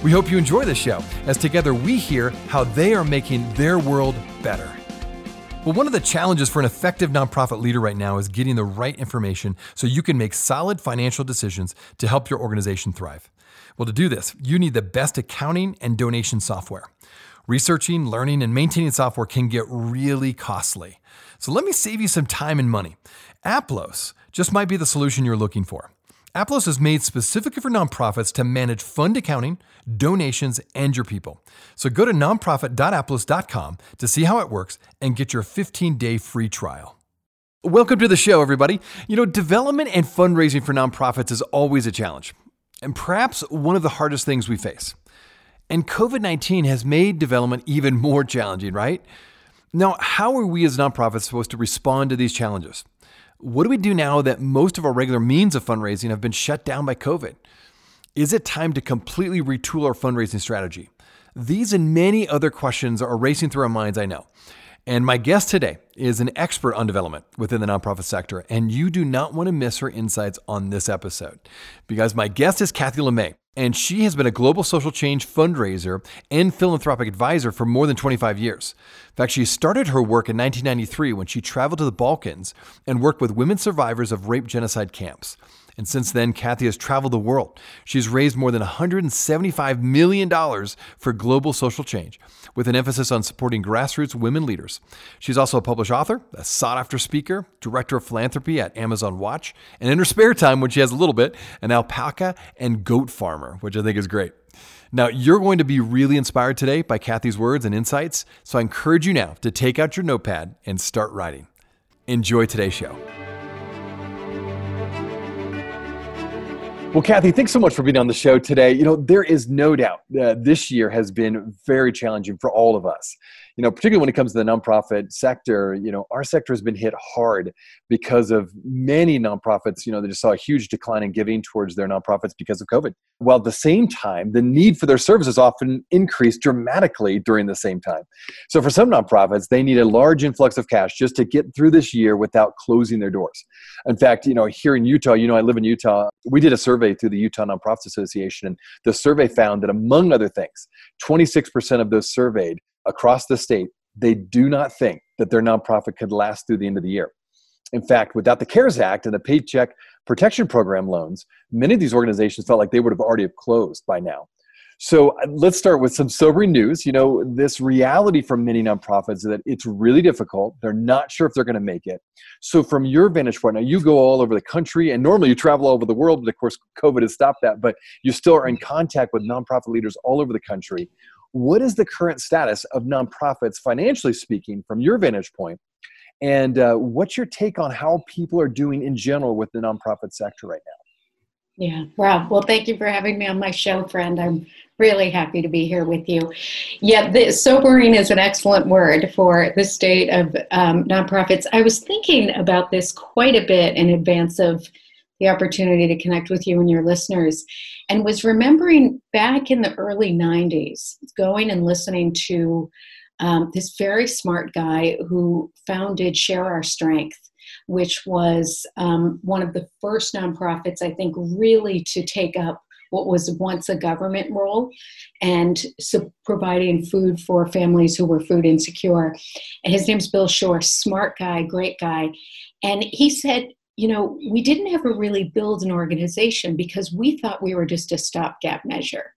We hope you enjoy the show as together we hear how they are making their world better. Well, one of the challenges for an effective nonprofit leader right now is getting the right information so you can make solid financial decisions to help your organization thrive. Well, to do this, you need the best accounting and donation software. Researching, learning, and maintaining software can get really costly. So let me save you some time and money. Aplos just might be the solution you're looking for. Aplos is made specifically for nonprofits to manage fund accounting, donations, and your people. So go to nonprofit.aplos.com to see how it works and get your 15 day free trial. Welcome to the show, everybody. You know, development and fundraising for nonprofits is always a challenge, and perhaps one of the hardest things we face. And COVID 19 has made development even more challenging, right? Now, how are we as nonprofits supposed to respond to these challenges? What do we do now that most of our regular means of fundraising have been shut down by COVID? Is it time to completely retool our fundraising strategy? These and many other questions are racing through our minds, I know. And my guest today is an expert on development within the nonprofit sector, and you do not want to miss her insights on this episode because my guest is Kathy LeMay and she has been a global social change fundraiser and philanthropic advisor for more than 25 years. In fact, she started her work in 1993 when she traveled to the Balkans and worked with women survivors of rape genocide camps. And since then, Kathy has traveled the world. She's raised more than $175 million for global social change, with an emphasis on supporting grassroots women leaders. She's also a published author, a sought after speaker, director of philanthropy at Amazon Watch, and in her spare time, when she has a little bit, an alpaca and goat farmer, which I think is great. Now, you're going to be really inspired today by Kathy's words and insights, so I encourage you now to take out your notepad and start writing. Enjoy today's show. Well, Kathy, thanks so much for being on the show today. You know, there is no doubt that this year has been very challenging for all of us you know, particularly when it comes to the nonprofit sector, you know, our sector has been hit hard because of many nonprofits, you know, they just saw a huge decline in giving towards their nonprofits because of COVID. While at the same time, the need for their services often increased dramatically during the same time. So for some nonprofits, they need a large influx of cash just to get through this year without closing their doors. In fact, you know, here in Utah, you know, I live in Utah. We did a survey through the Utah Nonprofits Association, and the survey found that among other things, 26% of those surveyed across the state, they do not think that their nonprofit could last through the end of the year. In fact, without the CARES Act and the Paycheck Protection Program loans, many of these organizations felt like they would have already have closed by now. So uh, let's start with some sobering news. You know, this reality from many nonprofits that it's really difficult. They're not sure if they're going to make it. So, from your vantage point, now you go all over the country, and normally you travel all over the world, but of course, COVID has stopped that. But you still are in contact with nonprofit leaders all over the country what is the current status of nonprofits, financially speaking, from your vantage? And uh, what's your take on how people are doing in general with the nonprofit sector right now? Yeah, Rob. Well, thank you for having me on my show, friend. I'm really happy to be here with you. Yeah, the, sobering is an excellent word for the state of um, nonprofits. I was thinking about this quite a bit in advance of the opportunity to connect with you and your listeners and was remembering back in the early 90s going and listening to um, this very smart guy who founded Share Our Strength, which was um, one of the first nonprofits, I think, really to take up what was once a government role and so providing food for families who were food insecure. And his name's Bill Shore, smart guy, great guy. And he said, you know, we didn't ever really build an organization because we thought we were just a stopgap measure.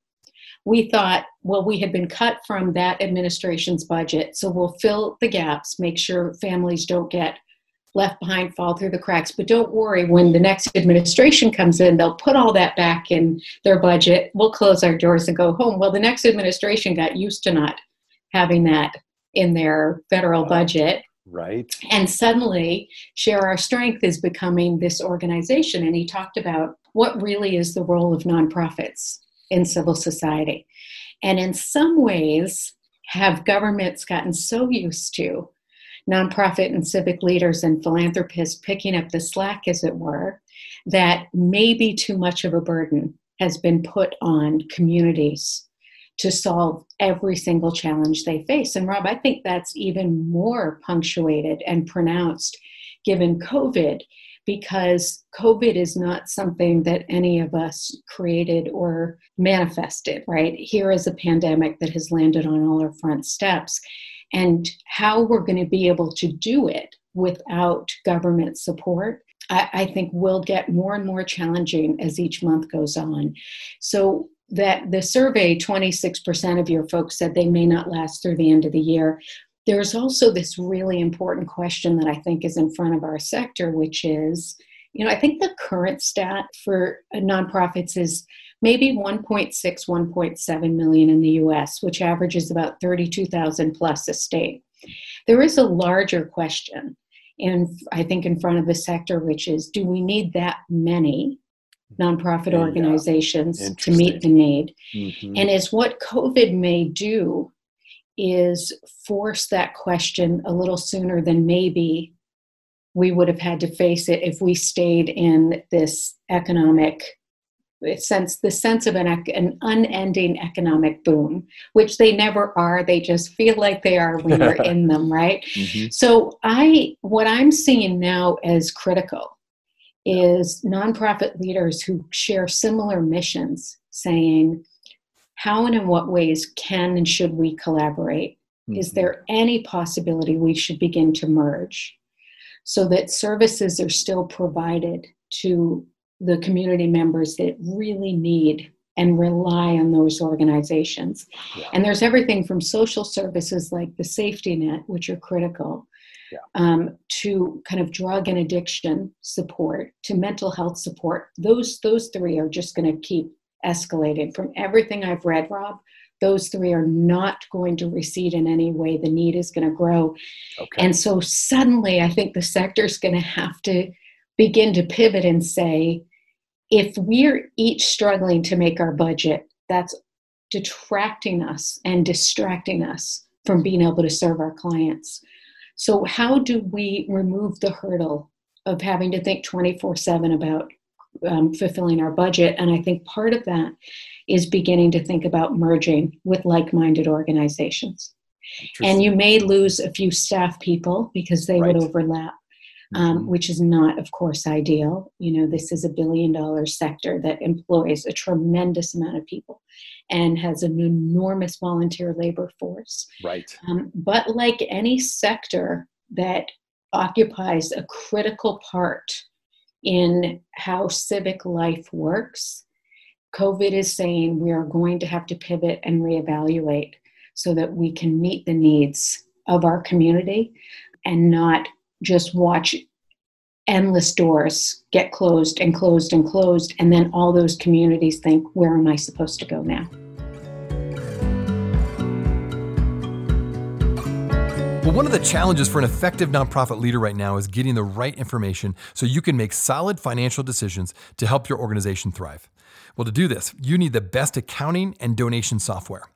We thought, well, we had been cut from that administration's budget, so we'll fill the gaps, make sure families don't get left behind, fall through the cracks. But don't worry, when the next administration comes in, they'll put all that back in their budget. We'll close our doors and go home. Well, the next administration got used to not having that in their federal budget Right. And suddenly, Share Our Strength is becoming this organization. And he talked about what really is the role of nonprofits. in civil society. And in some ways, have governments gotten so used to nonprofit and civic leaders and philanthropists picking up the slack, as it were, that maybe too much of a burden has been put on communities to solve every single challenge they face. And Rob, I think that's even more punctuated and pronounced given COVID, because COVID is not something that any of us created or manifested, right? Here is a pandemic that has landed on all our front steps. And how we're going to be able to do it without government support I, think will get more and more challenging as each month goes on. So that the survey, 26% of your folks said they may not last through the end of the year. There's also this really important question that I think is in front of our sector, which is, you know, I think the current stat for uh, nonprofits is maybe 1.6, 1.7 million in the US, which averages about 32,000 plus a state. There is a larger question, and I think in front of the sector, which is do we need that many nonprofit organizations to meet the need. Mm-hmm. And is what COVID may do is force that question a little sooner than maybe we would have had to face it if we stayed in this economic sense the sense of an, an unending economic boom which they never are they just feel like they are when you're in them right mm-hmm. so i what i'm seeing now as critical is nonprofit leaders who share similar missions saying, how and in what ways can and should we collaborate? Mm-hmm. Is there any possibility we should begin to merge so that services are still provided to the community members that really need and rely on those organizations? Yeah. And there's everything from social services like the safety net, which are critical, yeah. um, to kind of drug and addiction support, to mental health support. Those those three are just going to keep escalating. From everything I've read, Rob, those three are not going to recede in any way. The need is going to grow, okay. and so suddenly, I think the sector is going to have to begin to pivot and say, if we're each struggling to make our budget, that's detracting us and distracting us from being able to serve our clients. So, how do we remove the hurdle of having to think 24 7 about um, fulfilling our budget? And I think part of that is beginning to think about merging with like minded organizations. And you may lose a few staff people because they right. would overlap. Um, mm-hmm. which is not, of course, ideal. You know, this is a billion dollar sector that employs a tremendous amount of people and has an enormous volunteer labor force. Right. Um, but like any sector that occupies a critical part in how civic life works, COVID is saying we are going to have to pivot and reevaluate so that we can meet the needs of our community and not just watch endless doors get closed and closed and closed, and then all those communities think, where am I supposed to go now? Well, one of the challenges for an effective nonprofit leader right now is getting the right information so you can make solid financial decisions to help your organization thrive. Well, to do this, you need the best accounting and donation software.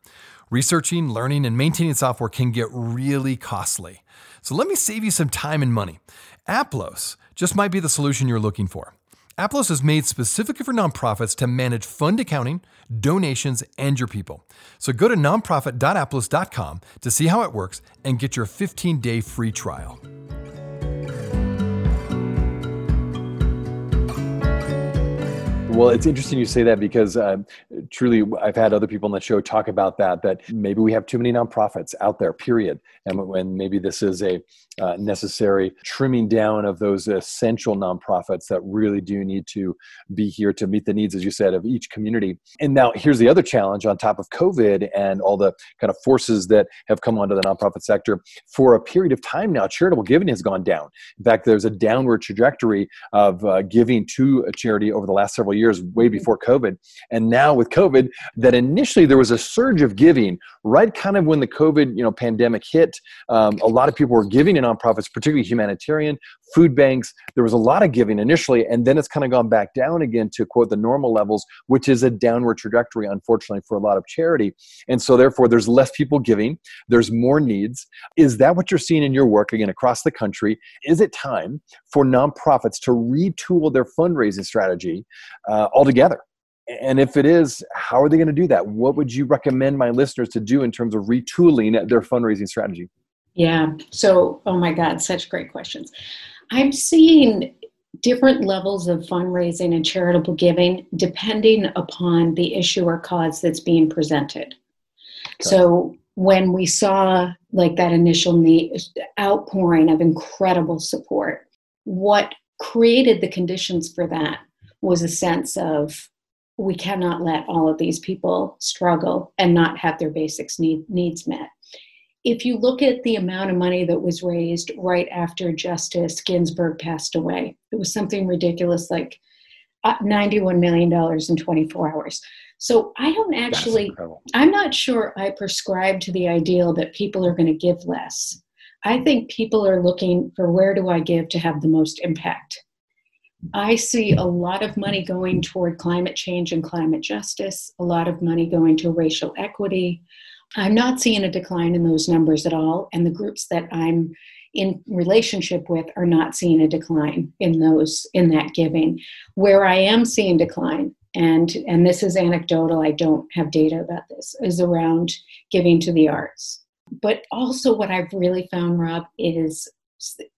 Researching, learning, and maintaining software can get really costly. So let me save you some time and money. Aplos just might be the solution you're looking for. Aplos is made specifically for nonprofits to manage fund accounting, donations, and your people. So go to nonprofit.aplos.com to see how it works and get your 15 day free trial. Well, it's interesting you say that because uh, truly, I've had other people on the show talk about that. That maybe we have too many nonprofits out there. Period. And when maybe this is a uh, necessary trimming down of those essential nonprofits that really do need to be here to meet the needs, as you said, of each community. And now here's the other challenge on top of COVID and all the kind of forces that have come onto the nonprofit sector. For a period of time now, charitable giving has gone down. In fact, there's a downward trajectory of uh, giving to a charity over the last several years years way before COVID. And now with COVID, that initially there was a surge of giving right kind of when the COVID you know pandemic hit. Um, a lot of people were giving to nonprofits, particularly humanitarian, food banks. There was a lot of giving initially, and then it's kind of gone back down again to quote the normal levels, which is a downward trajectory, unfortunately, for a lot of charity. And so therefore, there's less people giving. There's more needs. Is that what you're seeing in your work again across the country? Is it time for nonprofits to retool their fundraising strategy uh, Uh, altogether? And if it is, how are they going to do that? What would you recommend my listeners to do in terms of retooling their fundraising strategy? Yeah. So, oh my God, such great questions. I'm seeing different levels of fundraising and charitable giving depending upon the issue or cause that's being presented. Okay. So, when we saw like that initial need, outpouring of incredible support, what created the conditions for that was a sense of we cannot let all of these people struggle and not have their basics need, needs met. If you look at the amount of money that was raised right after Justice Ginsburg passed away, it was something ridiculous like uh, $91 million in 24 hours. So I don't actually, I'm not sure I prescribe to the ideal that people are going to give less. I think people are looking for where do I give to have the most impact. I see a lot of money going toward climate change and climate justice, a lot of money going to racial equity. I'm not seeing a decline in those numbers at all, and the groups that I'm in relationship with are not seeing a decline in those in that giving. Where I am seeing decline and and this is anecdotal i don't have data about this is around giving to the arts but also what i've really found rob is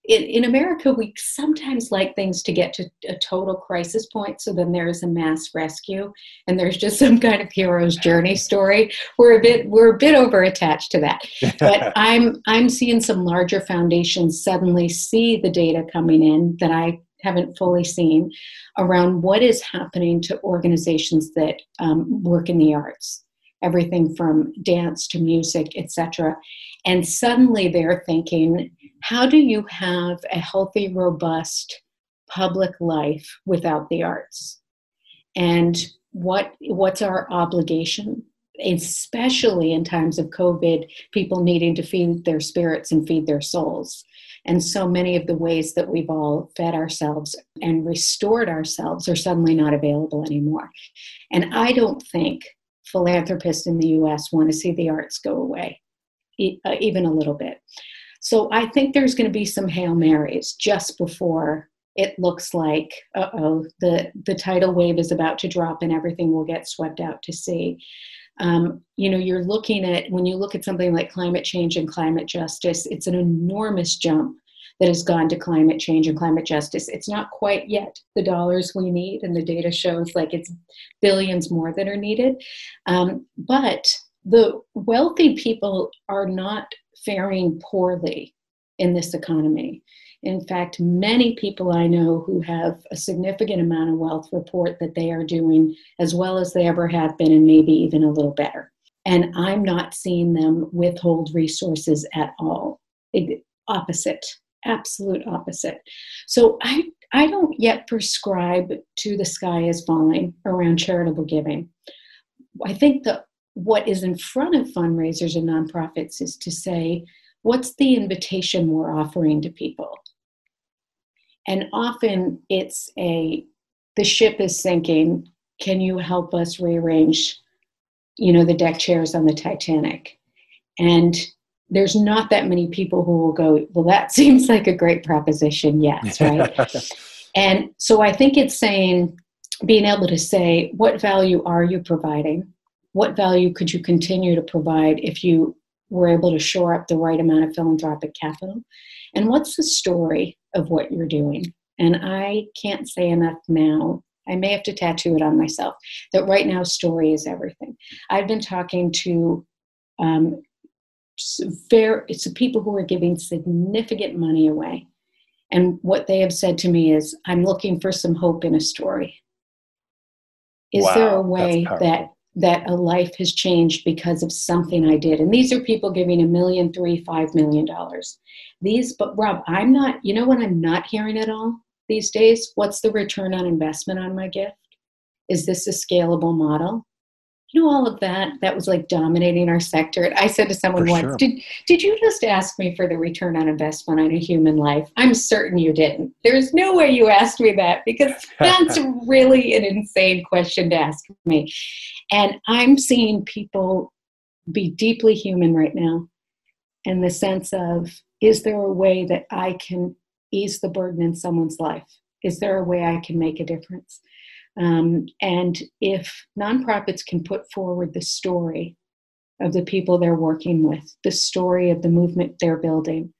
in, in america we sometimes like things to get to a total crisis point so then there's a mass rescue and there's just some kind of hero's journey story. We're a bit we're a bit over attached to that. But i'm i'm seeing some larger foundations suddenly see the data coming in that i haven't fully seen around what is happening to organizations that um, work in the arts. Everything from dance to music etc and suddenly they're thinking how do you have a healthy robust public life without the arts and what what's our obligation especially in times of covid people needing to feed their spirits and feed their souls and so many of the ways that we've all fed ourselves and restored ourselves are suddenly not available anymore. And I don't think philanthropists in the US want to see the arts go away, uh, even a little bit. So I think there's going to be some Hail Marys just before it looks like, uh oh, the, the tidal wave is about to drop and everything will get swept out to sea. Um, you know you're looking at when you look at something like climate change and climate justice it's an enormous jump that has gone to climate change and climate justice. It's not quite yet the dollars we need and the data shows like it's billions more that are needed. Um, but the wealthy people are not faring poorly in this economy in fact, many people I know who have a significant amount of wealth report that they are doing as well as they ever have been, and maybe even a little better. And I'm not seeing them withhold resources at all. It, opposite, absolute opposite. So I, I don't yet prescribe to the sky is falling around charitable giving. I think that what is in front of fundraisers and nonprofits is to say, what's the invitation we're offering to people? And often it's a, the ship is sinking. Can you help us rearrange, you know, the deck chairs on the Titanic? And there's not that many people who will go, well, that seems like a great proposition. Yes, right? and so I think it's saying, being able to say, what value are you providing? What value could you continue to provide if you were able to shore up the right amount of philanthropic capital? And what's the story of what you're doing? And I can't say enough now. I may have to tattoo it on myself that right now, story is everything. I've been talking to um, fair, it's people who are giving significant money away. And what they have said to me is, I'm looking for some hope in a story. Is wow, there a way that that a life has changed because of something I did. And these are people giving a million, three, five million dollars. These, but Rob, I'm not, you know what I'm not hearing at all these days? What's the return on investment on my gift? Is this a scalable model? You know, all of that, that was like dominating our sector. I said to someone For once, sure. did, did you just ask me for the return on investment on a human life? I'm certain you didn't. There's no way you asked me that because that's really an insane question to ask me. And I'm seeing people be deeply human right now in the sense of is there a way that I can ease the burden in someone's life? Is there a way I can make a difference? Um, and if nonprofits can put forward the story of the people they're working with, the story of the movement they're building,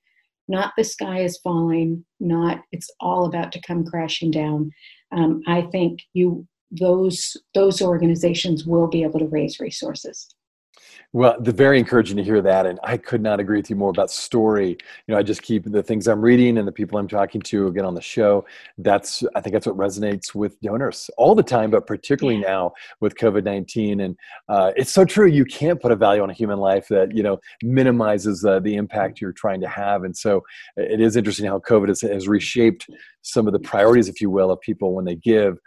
not the sky is falling, not it's all about to come crashing down. Um, I think you those those organizations will be able to raise resources. Well, the very encouraging to hear that, and I could not agree with you more about story. You know, I just keep the things I'm reading and the people I'm talking to again on the show. That's I think that's what resonates with donors all the time, but particularly Yeah. now with COVID nineteen. And uh, it's so true. You can't put a value on a human life that you know minimizes uh, the impact you're trying to have. And so it is interesting how COVID has, has reshaped some of the priorities, if you will, of people when they give.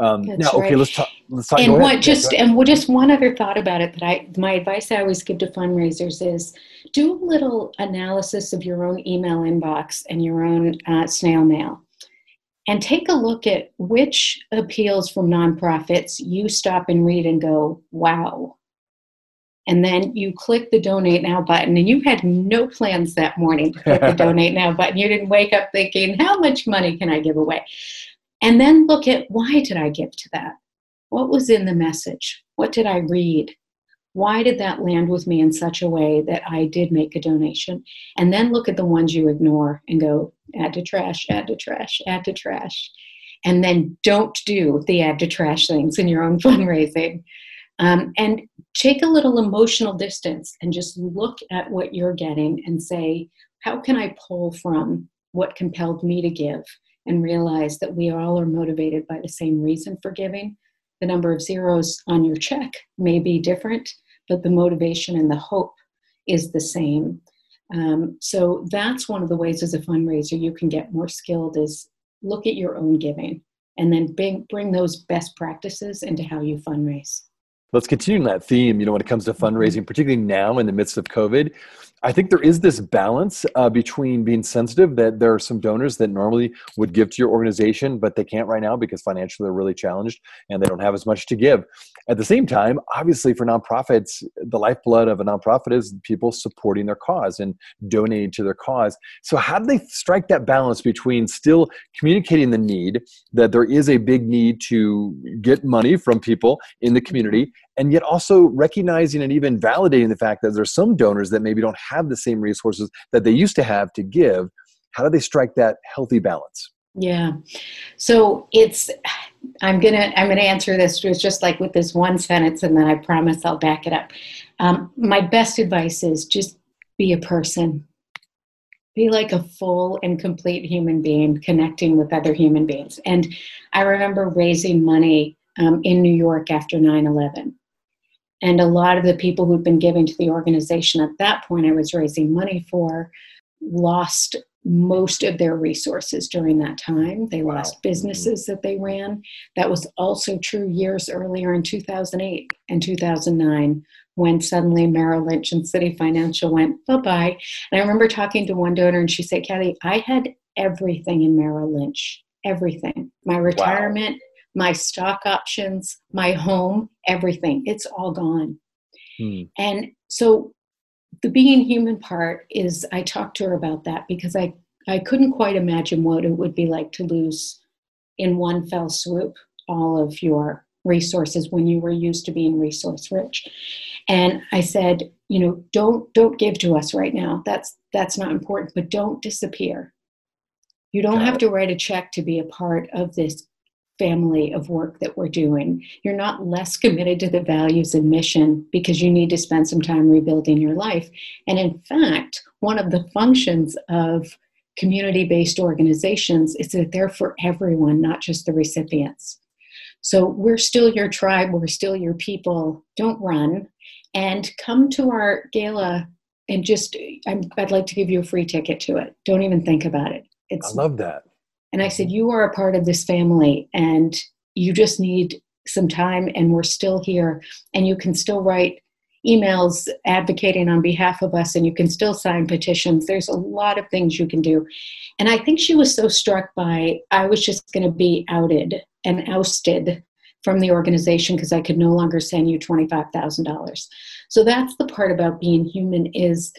Um, That's now, okay, right. let's talk. Let's talk. and what just and what- just one other thought about it that I my advice I always give to fundraisers is do a little analysis of your own email inbox and your own uh, snail mail, and take a look at which appeals from nonprofits you stop and read and go wow. And then you click the donate now button, and you had no plans that morning to click the donate now button. You didn't wake up thinking, how much money can I give away? And then look at why did I give to that? What was in the message? What did I read? Why did that land with me in such a way that I did make a donation? And then look at the ones you ignore and go, add to trash, add to trash, add to trash. And then don't do the add to trash things in your own fundraising. Um, and take a little emotional distance and just look at what you're getting and say, how can I pull from what compelled me to give and realize that we all are motivated by the same reason for giving? The number of zeros on your check may be different, but the motivation and the hope is the same. Um, so that's one of the ways as a fundraiser you can get more skilled is look at your own giving and then bring, bring those best practices into how you fundraise. Let's continue that theme. You know, when it comes to fundraising, particularly now in the midst of COVID, I think there is this balance uh, between being sensitive that there are some donors that normally would give to your organization, but they can't right now because financially they're really challenged and they don't have as much to give. At the same time, obviously for nonprofits, the lifeblood of a nonprofit is people supporting their cause and donating to their cause. So, how do they strike that balance between still communicating the need that there is a big need to get money from people in the community and yet also recognizing and even validating the fact that there's some donors that maybe don't have the same resources that they used to have to give how do they strike that healthy balance Yeah. So it's I'm gonna I'm gonna answer this with just like with this one sentence, and then I promise I'll back it up. Um, my best advice is just be a person. Be like a full and complete human being, connecting with other human beings. And I remember raising money um, in New York after 9 11. And a lot of the people who'd been giving to the organization at that point I was raising money for lost most of their resources during that time. They Wow. lost businesses that they ran. That was also true years earlier in 2008 and 2009 when suddenly Merrill Lynch and CitiFinancial went bye bye. And I remember talking to one donor and she said, Kathy, I had everything in Merrill Lynch, everything. My retirement, my stock options, my home, everything. It's all gone. Hmm. And so the being human part is I talked to her about that because I, I couldn't quite imagine what it would be like to lose in one fell swoop all of your resources when you were used to being resource rich. And I said, you know, don't don't give to us right now. That's that's not important, but don't disappear. You don't Got have it. to write a check to be a part of this family of work that we're doing. You're not less committed to the values and mission because you need to spend some time rebuilding your life. And in fact, one of the functions of community based organizations is that they're for everyone, not just the recipients. So we're still your tribe, we're still your people. Don't run and come to our gala and just, I'm, I'd like to give you a free ticket to it. Don't even think about it. It's i love that and I said, You are a part of this family, and you just need some time and we're still here and you can still write emails advocating on behalf of us and you can still sign petitions. There's a lot of things you can do. And i think she was so struck by i was just going to be outed and ousted from the organization because i could no longer send you $25000 so that's the part about being human is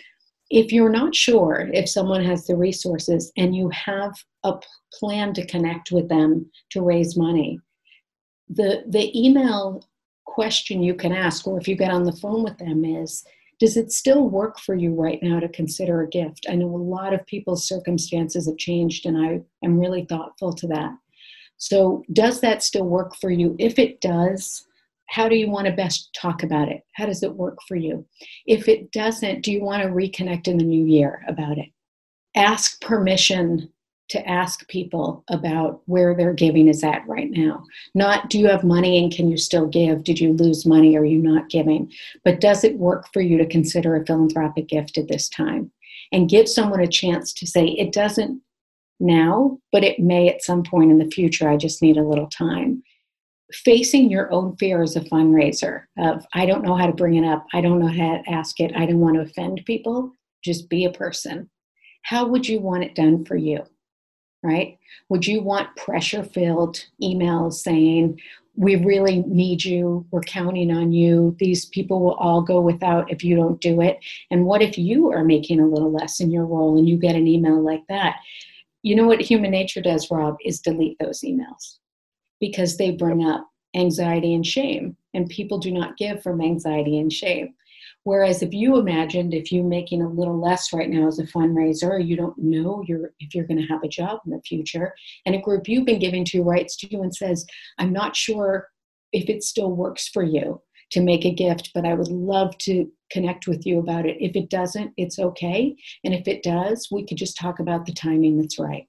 if you're not sure if someone has the resources and you have a plan to connect with them to raise money the the email question you can ask or if you get on the phone with them is does it still work for you right now to consider a gift? I know a lot of people's circumstances have changed and i am really thoughtful to that. So does that still work for you? If it does how do you want to best talk about it? How does it work for you? If it doesn't, do you want to reconnect in the new year about it? Ask permission to ask people about where their giving is at right now. Not do you have money and can you still give? Did you lose money? Are you not giving? But does it work for you to consider a philanthropic gift at this time? And give someone a chance to say, it doesn't now, but it may at some point in the future. I just need a little time facing your own fear as a fundraiser of i don't know how to bring it up. I don't know how to ask it. I don't want to offend people. Just be a person. How would you want it done for you? Right? Would you want pressure filled emails saying we really need you. We're counting on you. These people will all go without if you don't do it. And what if you are making a little less in your role and you get an email like that? You know what human nature does rob is delete those emails because they bring up anxiety and shame, and people do not give from anxiety and shame. Whereas if you imagined if you're making a little less right now as a fundraiser, you don't know you're, if you're going to have a job in the future, and a group you've been giving to writes to you and says, I'm not sure if it still works for you to make a gift, but I would love to connect with you about it. If it doesn't, it's okay. And if it does, we could just talk about the timing that's right.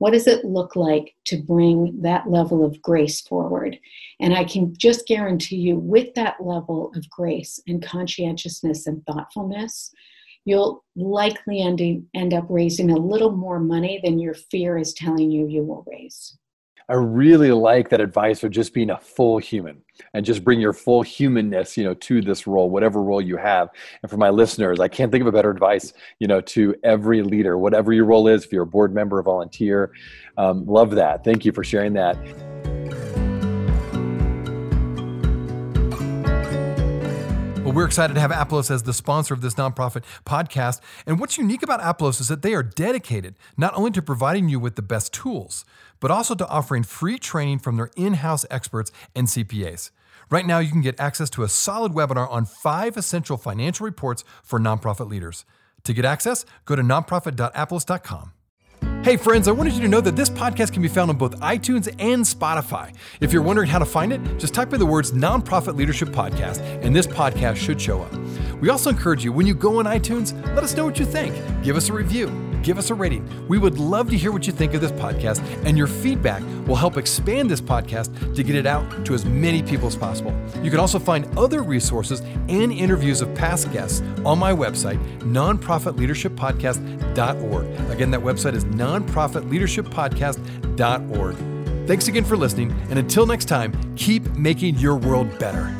What does it look like to bring that level of grace forward? And I can just guarantee you, with that level of grace and conscientiousness and thoughtfulness, you'll likely end, up raising a little more money than your fear is telling you you will raise. I really like that advice of just being a full human and just bring your full humanness, you know, to this role, whatever role you have. And for my listeners, I can't think of a better advice, you know, to every leader, whatever your role is, if you're a board member, a volunteer. Um, love that. Thank you for sharing that. Well, we're excited to have Aplos as the sponsor of this nonprofit podcast. And what's unique about Aplos is that they are dedicated not only to providing you with the best tools, but also to offering free training from their in house experts and CPAs. Right now, you can get access to a solid webinar on five essential financial reports for nonprofit leaders. To get access, go to nonprofit.aplos.com. Hey, friends, I wanted you to know that this podcast can be found on both iTunes and Spotify. If you're wondering how to find it, just type in the words Nonprofit Leadership Podcast, and this podcast should show up. We also encourage you, when you go on iTunes, let us know what you think. Give us a review give us a rating. We would love to hear what you think of this podcast, and your feedback will help expand this podcast to get it out to as many people as possible. You can also find other resources and interviews of past guests on my website, nonprofitleadershippodcast.org. Again, that website is nonprofitleadershippodcast.org. Thanks again for listening, and until next time, keep making your world better.